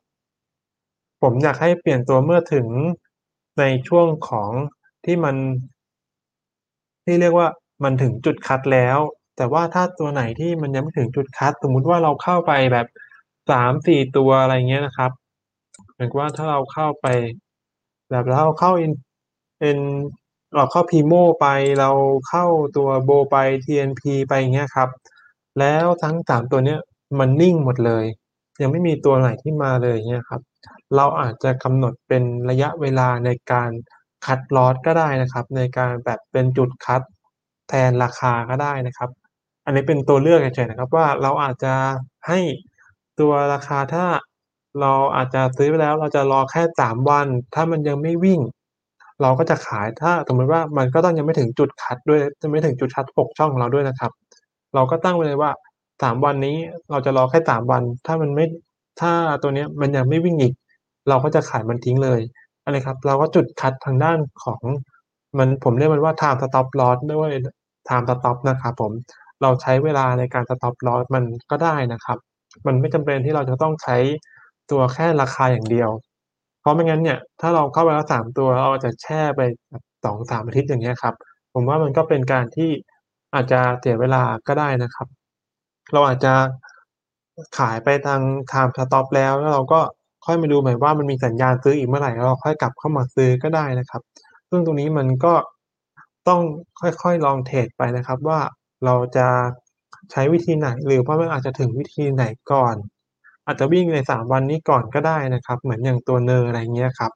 ผมอยากให้เปลี่ยนตัวเมื่อถึงในช่วงของที่มัน ที่เรียกว่ามันถึงจุดคัตแล้ว แต่ว่าถ้าตัวไหนที่มันยังไม่ถึงจุดคัตสมมุติว่าเราเข้าไปแบบ3-4ตัวอะไรเงี้ยนะครับเหมือนว่าถ้าเราเข้าไป แบบเราเข้า In In เราเข้า Primo ไปเราเข้าตัว Bo ไป TNP ไปอย่างเงี้ยครับ แล้วทั้ง3ตัวเนี้ยมันนิ่งหมดเลย ยังไม่มีตัวไหนที่มาเลยเงี้ยครับ เราอาจจะกำหนดเป็นระยะเวลาในการคัตลอสก็ได้นะครับ ในการแบบเป็นจุดคัตแทนราคาก็ได้นะครับ อันนี้เป็นตัวเลือกเฉยๆนะครับ ว่าเราอาจจะให้ตัวราคาถ้าเราอาจจะซื้อไปแล้วเราจะรอแค่3วัน ถ้ามันยังไม่วิ่ง เราก็จะขายถ้าสมมติว่ามันก็ต้องยังไม่ถึงจุดคัตด้วยยังไม่ถึงจุดคัต6ช่องของเราด้วยนะครับ เราก็ตั้งไว้เลยว่า3วันนี้เราจะรอแค่3วัน ถ้ามันไม่ถ้าตัวเนี้ยมันยังไม่วิ่งอีก เราก็จะขายมันทิ้งเลยอันนี้ครับเราก็จุดคัตทางด้านของมันผมเรียกมันว่า time stop loss ด้วย time stop นะครับผม เราใช้เวลาในการ stop loss มันก็ได้นะครับ มันไม่จำเป็นที่เราจะต้องใช้ตัวแค่ราคาอย่างเดียว เพราะไม่งั้นเนี่ย ถ้าเราเข้าไปแล้ว3ตัวเราอาจจะแช่ไปแบบ2-3อาทิตย์อย่างเงี้ยครับ ผมว่ามันก็เป็นการที่อาจจะเสียเวลาก็ได้นะครับ เราอาจจะขายไปทาง time stop แล้วแล้วเราก็ค่อยมาดูใหม่ว่ามันมีสัญญาณซื้ออีกเมื่อไหร่เราค่อยกลับเข้ามาซื้อก็ได้นะครับ ซึ่งตรงนี้มันก็ต้องค่อยๆลองเทรดไปนะครับว่า เราจะใช้วิธีไหน หรือว่ามันอาจจะถึงวิธีไหนก่อน อาจจะวิ่งใน 3 วันนี้ก่อนก็ได้นะครับ เหมือนอย่างตัว NER อะไรเงี้ยครับ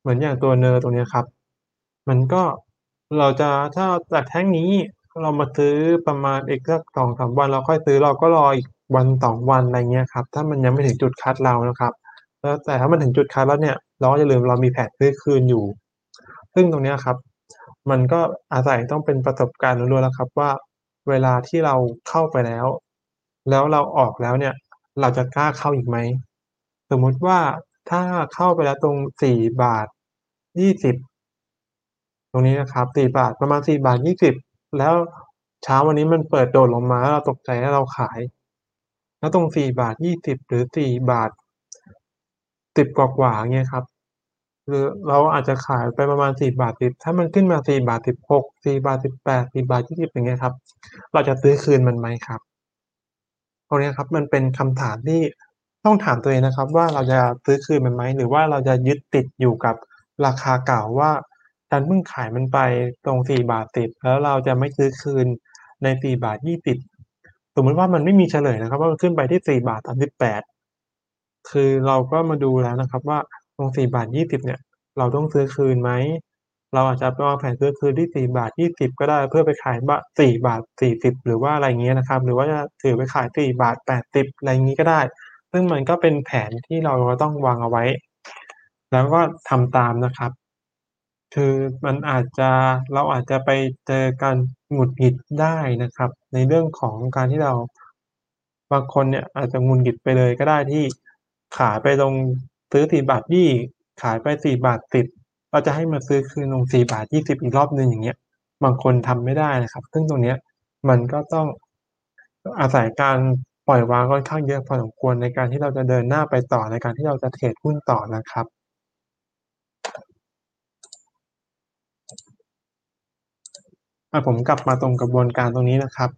เหมือนอย่างตัว NER ตรงนี้ครับ มันก็เราจะถ้าจากแท่งนี้เรามาซื้อประมาณอีกสัก2-3วันเราค่อยซื้อเราก็รออีกวัน2วันอะไรเงี้ยครับ ถ้ามันยังไม่ถึงจุดคัตเรานะครับ แล้วแต่ถ้ามันถึงจุดคัตแล้วเนี่ย เราก็อย่าลืมเรามีแผนซื้อคืนอยู่ ซึ่งตรงนี้ครับ มันก็อาศัยต้องเป็นประสบการณ์ล้วนๆแล้วครับว่า เวลาที่เราเข้าไปแล้ว แล้วเราออกแล้วเนี่ย เราจะกล้าเข้าอีกไหมสมมุติว่าถ้าเข้าไปแล้วตรง4.20ตรงนี้นะครับ4บาทประมาณ4.20แล้วเช้าวันนี้มันเปิดโดดลงมาแล้วเราตกใจแล้วเราขาย แล้วตรง4.20หรือ4.10กว่าๆอย่าเงี้ยครับ รือเราอาจจะขายไปประมาณ4.10ถ้ามันขึ้นมา4.16 4.18 4.20อย่างเงี้ยครับ เราจะซื้อคืนมันไหมครับตรงนี้ครับมันเป็นคำถามที่ต้องถามตัวเองนะครับ ว่าเราจะซื้อคืนมันไหมหรือว่าเราจะยึดติดอยู่กับราคาเก่าว่าดันเพิ่งขายมันไปตรง4.10แล้วเราจะไม่ซื้อคืนใน4.20สมมติว่ามันไม่มีเฉลยนะครับ ว่ามันขึ้นไปที่4.38คือเราก็มาดูแล้วนะครับว่า ตรง4.20เนี่ย เราต้องซื้อคืนไหม เราอาจจะวางแผนซื้อคืนที่4.20ก็ได้เพื่อไปขายบะ4.40หรือว่าอะไรเงี้ยนะครับ หรือว่าจะถือไปขาย4.80อะไรงี้ก็ได้ ซึ่งมันก็เป็นแผนที่เราต้องวางเอาไว้ แล้วก็ทำตามนะครับ คือมันอาจจะเราอาจจะไปเจอการหงุดหงิดได้นะครับ ในเรื่องของการที่เราบางคนเนี่ยอาจจะหงุดหงิดไปเลยก็ได้ที่ขายไปตรง ซื้อ4.20ขายไป4.10เราจะให้มาซื้อคืนตรง4.20อีกรอบหนึ่งอย่างเงี้ย บางคนทำไม่ได้นะครับ ซึ่งตรงเนี้ยมันก็ต้องอาศัยการปล่อยวางค่อนข้างเยอะพอสมควรในการที่เราจะเดินหน้าไปต่อในการที่เราจะเทรดหุ้นต่อนะครับอ่าผมกลับมาตรงกระบวนการตรงนี้นะครับ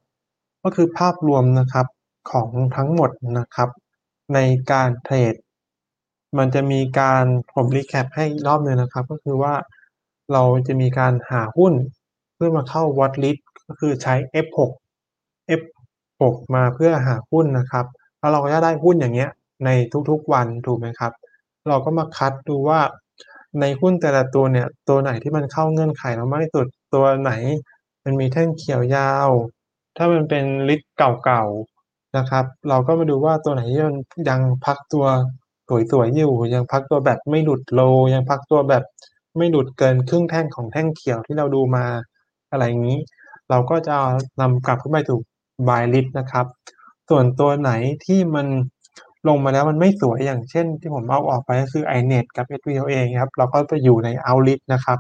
ก็คือภาพรวมนะครับของทั้งหมดนะครับ ในการเทรด มันจะมีการผมรีแคปให้รอบหนึ่งนะครับ ก็คือว่าเราจะมีการหาหุ้นเพื่อมาเข้า watch list ก็คือใช้ F6 F6 มาเพื่อหาหุ้นนะครับแล้วเราก็จะได้หุ้นอย่างเงี้ยในทุกๆวันถูกไหมครับ เราก็มาคัดดูว่าในหุ้นแต่ละตัวเนี่ยตัวไหนที่มันเข้าเงื่อนไขเรามากที่สุดตัวไหน มันมีแท่งเขียวยาว ถ้ามันเป็นลิสต์เก่าๆนะครับ เราก็มาดูว่าตัวไหนที่มันยังพักตัว สวยๆอยู่ยังพักตัวแบบไม่หลุดโล ยังพักตัวแบบไม่หลุดเกินครึ่งแท่งของแท่งเขียวที่เราดูมาอะไรอย่างงี้ เราก็จะนำกลับเข้าไปสู่ buy list นะครับ ส่วนตัวไหนที่มันลงมาแล้วมันไม่สวยอย่างเช่น ที่ผมเอาออกไปก็คือ iNet กับ SVLA ครับ เราก็ไปอยู่ใน o u t l i t นะครับ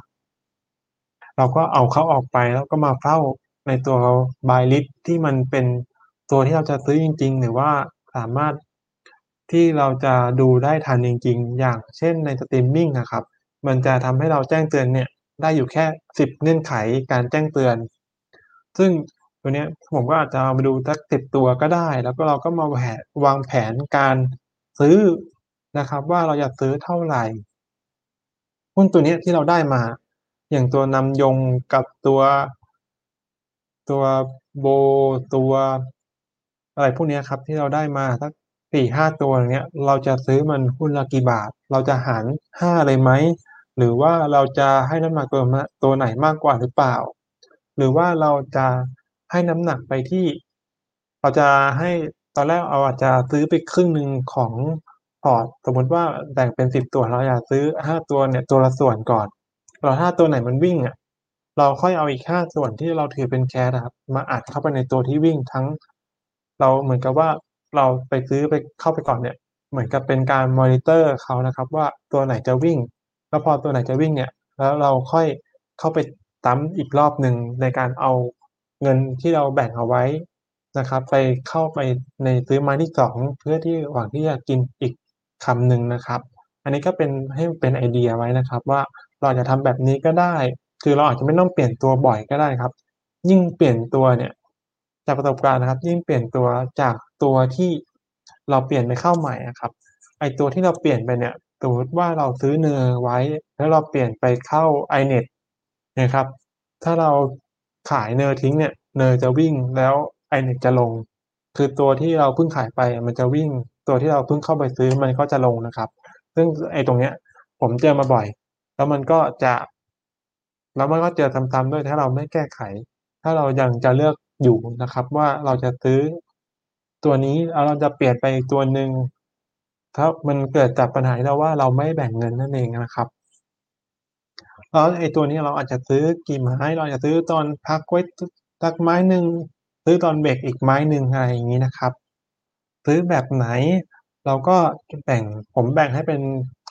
เราก็เอาเขาออกไปแล้วก็มาเฝ้าในตัว buy list ที่มันเป็นตัวที่เราจะซื้อจริง ๆ หรือว่าสามารถ ที่เราจะดูได้ทันจริง ๆ อย่างเช่นในสตรีมมิ่งอะครับ มันจะทำให้เราแจ้งเตือนเนี่ยได้อยู่แค่ 10 เงื่อนไขการแจ้งเตือน ซึ่งตัวนี้ผมก็อาจจะเอามาดูสัก10ตัวก็ได้ แล้วก็เราก็มาแผวางแผนการซื้อนะครับ ว่าเราอยากซื้อเท่าไหร่หุ้นตัวนี้ที่เราได้มา อย่างตัวนำยงกับตัว ตัวโบตัวอะไรพวกนี้ครับที่เราได้มาสัก 4-5ตัวอย่างเงี้ยเราจะซื้อมันหุ้นละกี่บาท เราจะหาร5เลยไหมหรือว่าเราจะให้น้ำหนักตัวตัวไหนมากกว่าหรือเปล่า หรือว่าเราจะให้น้ำหนักไปที่ เราจะให้ตอนแรกเราอาจจะซื้อไปครึ่งหนึ่งของพอร์ตสมมติว่าแบ่งเป็น10ตัวเราอยากซื้อ5ตัวเนี่ยตัวละส่วนก่อนแล้วถ้าตัวไหนมันวิ่งอะเราค่อยเอาอีก5ส่วนที่เราถือเป็น cash อะครับมาอัดเข้าไปในตัวที่วิ่งทั้ง เราเหมือนกับว่า เราไปซื้อไปเข้าไปก่อนเนี่ยเหมือนกับเป็นการมอนิเตอร์เขานะครับ ว่าตัวไหนจะวิ่ง แล้วพอตัวไหนจะวิ่งเนี่ย แล้วเราค่อยเข้าไปซ้ำอีกรอบหนึ่งในการเอาเงินที่เราแบ่งเอาไว้นะครับ ไปเข้าไปในซื้อม้ที่2เพื่อที่หวังที่จะกินอีกคำหนึ่งนะครับ อันนี้ก็เป็นให้เป็นไอเดียไว้นะครับ ว่าเราจจะทำแบบนี้ก็ได้ คือเราอาจจะไม่ต้องเปลี่ยนตัวบ่อยก็ได้ครับ ยิ่งเปลี่ยนตัวเนี่ยจากประสบการณ์นะครับ ยิ่งเปลี่ยนตัวจาก ตัวที่เราเปลี่ยนไปเข้าใหม่อะครับ ไอตัวที่เราเปลี่ยนไปเนี่ย สมมติว่าเราซื้อ NER ไว้ แล้วเราเปลี่ยนไปเข้า iNet นะครับ ถ้าเราขาย NER ทิ้งเนี่ย NER จะวิ่งแล้ว iNet จะลง คือตัวที่เราเพิ่งขายไปมันจะวิ่ง ตัวที่เราเพิ่งเข้าไปซื้อมันก็จะลงนะครับ ซึ่งไอตรงเนี้ย ผมเจอมาบ่อย แล้วมันก็จะ แล้วมันก็เจอซ้ำๆด้วยถ้าเราไม่แก้ไข ถ้าเรายังจะเลือกอยู่นะครับ ว่าเราจะซื้อ ตัวนี้เราจะเปลี่ยนไปตัวหนึ่งถ้ามันเกิดจากปัญหาที่เราว่าเราไม่แบ่งเงินนั่นเองนะครับแล้วไอ้ตัวนี้เราอาจจะซื้อกี่ไม้ เราอาจจะซื้อตอนพักไว้สักไม้หนึ่งซื้อตอนเบรกอีกไม้หนึ่งอะไรอย่างงี้นะครับ ซื้อแบบไหน เราก็แบ่งผมแบ่งให้เป็น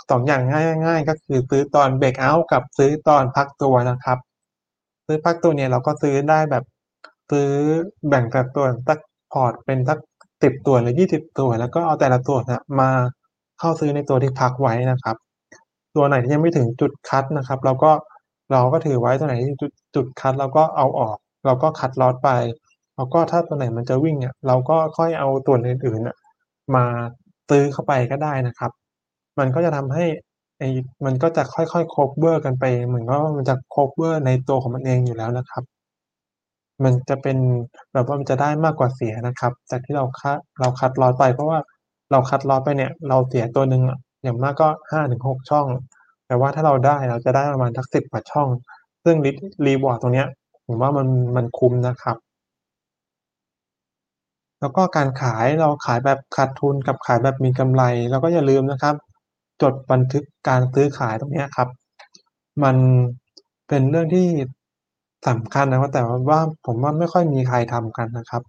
2องอย่างง่าย ๆ ก็คือซื้อตอนเบรกเอาต์กับซื้อตอนพักตัวนะครับ ซื้อพักตัวเนี่ยเราก็ซื้อได้แบบซื้อแบ่งสัดส่วสักพอร์ตเป็นสัก 10ตัวหรือ20ตัว แล้วก็เอาแต่ละตัวนี่ยมาเข้าซื้อในตัวที่พักไว้นะครับ ตัวไหนที่ยังไม่ถึงจุด cut นะครับ เราก็เราก็ถือไว้ตัวไหนที่จุดจุด cut เราก็เอาออก เราก็ cut loss ไปแล้วก็ถ้าตัวไหนมันจะวิ่งอะเราก็ค่อยเอาส่วอื่นๆน่ะมาซื้อเข้าไปก็ได้นะครับ มันก็จะทำให้ไอ้มันก็จะค่อยๆ cover กันไปเหมือนกับว่ามันจะ cover ในตัวของมันเองอยู่แล้วนะครับ มันจะเป็นแบบว่ามันจะได้มากกว่าเสียนะครับ จากที่เราคะเราคัตลอสไป เพราะว่าเราคัตลอสไปเนี่ย เราเสียตัวหนึ่งอย่างมากก็5-6ช่อง แต่ว่าถ้าเราได้เราจะได้ประมาณสัก10กว่าช่อง ซึ่งรีวอร์ดตรงเนี้ยผมว่ามันมันคุ้มนะครับ แล้วก็การขายเราขายแบบขาดทุนกับขายแบบมีกำไร เราก็อย่าลืมนะครับ จดบันทึกการซื้อขายตรงเนี้ยครับ มันเป็นเรื่องที่ สำคัญนะครับแต่ว่าผมว่าไม่ค่อยมีใครทำกันนะครับ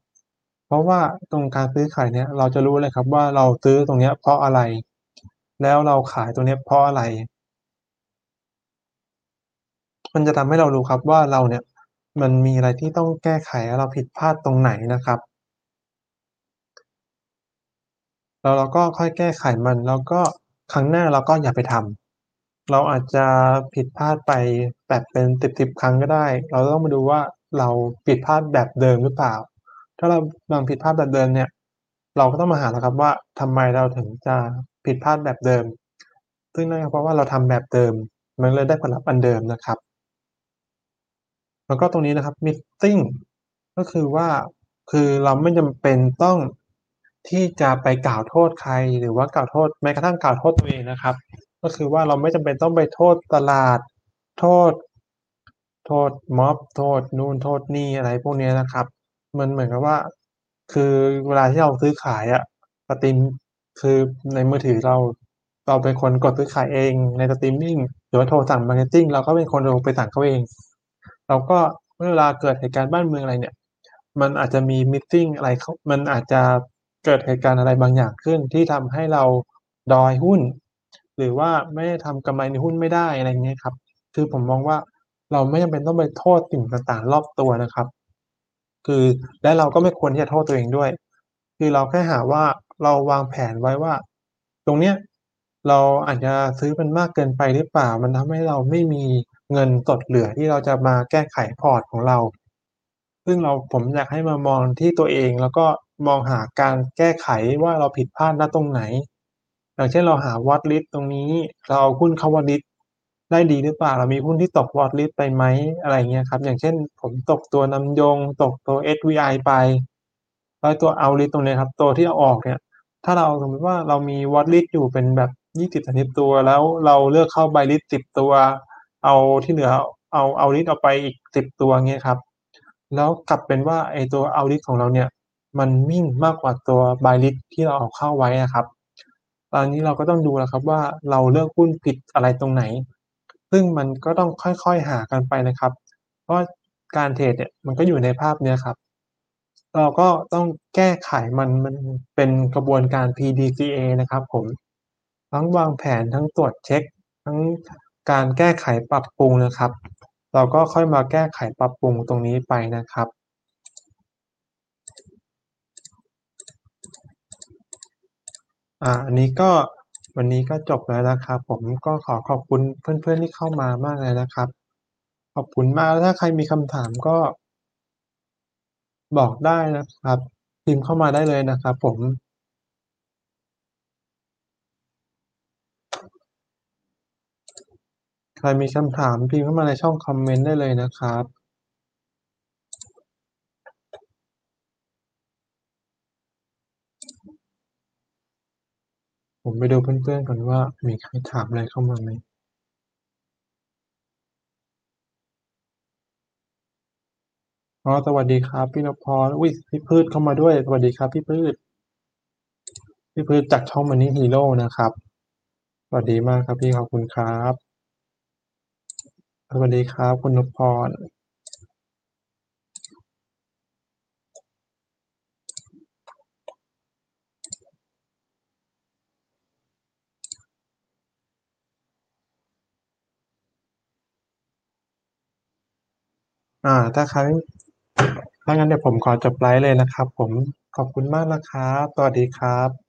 เพราะว่าตรงการซื้อขายเนี่ยเราจะรู้เลยครับว่าเราซื้อตรงเนี้ยเพราะอะไร แล้วเราขายตรงเนี้ยเพราะอะไร มันจะทำให้เรารู้ครับว่าเราเนี่ยมันมีอะไรที่ต้องแก้ไขเราผิดพลาดตรงไหนนะครับ แล้วเราก็ค่อยแก้ไขมันแล้วก็ครั้งหน้าเราก็อย่าไปทำ เราอาจจะผิดพลาดไปแบบเป็นสิบๆครั้งก็ได้ เราต้องมาดูว่าเราผิดพลาดแบบเดิมหรือเปล่า ถ้าเรายังผิดพลาดแบบเดิมเนี่ย เราก็ต้องมาหาแล้วครับว่าทำไมเราถึงจะผิดพลาดแบบเดิม ซึ่งนั่นก็เพราะว่าเราทำแบบเดิม มันเลยได้ผลลัพธ์อันเดิมนะครับ แล้วก็ตรงนี้นะครับ Missing ก็คือว่าคือเราไม่จำเป็นต้องที่จะไปกล่าวโทษใครหรือว่ากล่าวโทษแม้กระทั่งกล่าวโทษตัวเองนะครับ ก็คือว่าเราไม่จำเป็นต้องไปโทษตลาด โทษ โทษม็อบโทษนู่นโทษนี่อะไรพวกนี้นะครับ มันเหมือนกับว่า คือเวลาที่เราซื้อขายอะ Stream คือในมือถือเราเราเป็นคนกดซื้อขายเองในสตรีมมิ่งหรือว่าโทรสั่ง marketing เราก็เป็นคนโทรไปสั่งเขาเองแล้วก็เมื่อเวลาเกิดเหตุการณ์บ้านเมืองอะไรเนี่ย มันอาจจะมี Missing อะไรเขามันอาจจะเกิดเหตุการณ์อะไรบางอย่างขึ้นที่ทำให้เราดอยหุ้น หรือว่าไม่ได้ทำกำไรในหุ้นไม่ได้อะไรเงี้ยครับ คือผมมองว่าเราไม่จำเป็นต้องไปโทษสิ่งต่างๆรอบตัวนะครับ คือและเราก็ไม่ควรที่จะโทษตัวเองด้วย คือเราแค่หาว่าเราวางแผนไว้ว่า ตรงเนี้ยเราอาจจะซื้อมันมากเกินไปหรือเปล่า มันทำให้เราไม่มีเงินสดเหลือที่เราจะมาแก้ไขพอร์ตของเรา ซึ่งเราผมอยากให้มามองที่ตัวเองแล้วก็มองหาการแก้ไขว่าเราผิดพลาดณตรงไหน อย่างเช่นเราหา Watch list ตรงนี้ เราเอาหุ้นเข้า Watch list ได้ดีหรือเปล่า เรามีหุ้นที่ตก Watch list ไปไหมอะไรเงี้ยครับ อย่างเช่นผมตกตัวนำยง ตกตัว SVI ไปแล้วตัว Out list ตรงเนี้ยครับ ตัวที่เอาออกเนี่ย ถ้าเราสมมติว่าเรามี Watch list อยู่เป็นแบบ20-30ตัว แล้วเราเลือกเข้า Buy list 10ตัว เอาที่เหลือเอา Out list ออกไปอีก10ตัวเงี้ยครับ แล้วกลับเป็นว่าไอตัว Out list ของเราเนี่ย มันวิ่งมากกว่าตัว Buy list ที่เราเอาเข้าไว้อะครับ ตอนนี้เราก็ต้องดูแล้วครับว่าเราเลือกหุ้นผิดอะไรตรงไหน ซึ่งมันก็ต้องค่อยๆหากันไปนะครับ เพราะว่าการเทรดเนี่ยมันก็อยู่ในภาพเนี้ยครับ เราก็ต้องแก้ไขมันมันเป็นกระบวนการ PDCA นะครับผมทั้งวางแผนทั้งตรวจเช็กทั้งการแก้ไขปรับปรุงนะครับ เราก็ค่อยมาแก้ไขปรับปรุงตรงนี้ไปนะครับ อ่า อันนี้ก็วันนี้ก็จบแล้วนะครับ ผมก็ขอขอบคุณเพื่อนๆที่เข้ามามากเลยนะครับ ขอบคุณมากแล้วถ้าใครมีคำถามก็ บอกได้นะครับ พิมพ์เข้ามาได้เลยนะครับผมใครมีคำถามพิมพ์เข้ามาในช่องคอมเมนต์ได้เลยนะครับ ผมไปดูเพื่อน ๆ ก่อนว่ามีใครถามอะไรเข้ามาไหม?อ๋อสวัสดีครับ พี่นพพรอุ๊ยพี่พืชเข้ามาด้วย สวัสดีครับ พี่พืช พี่พืชจากช่อง Money Hero นะครับ สวัสดีมากครับพี่ขอบคุณครับ สวัสดีครับ คุณนพพร อ่า ถ้าครั้งถ้างั้นเดี๋ยวผมขอจบไลฟ์เลยนะครับ ผมขอบคุณมากนะครับสวัสดีครับ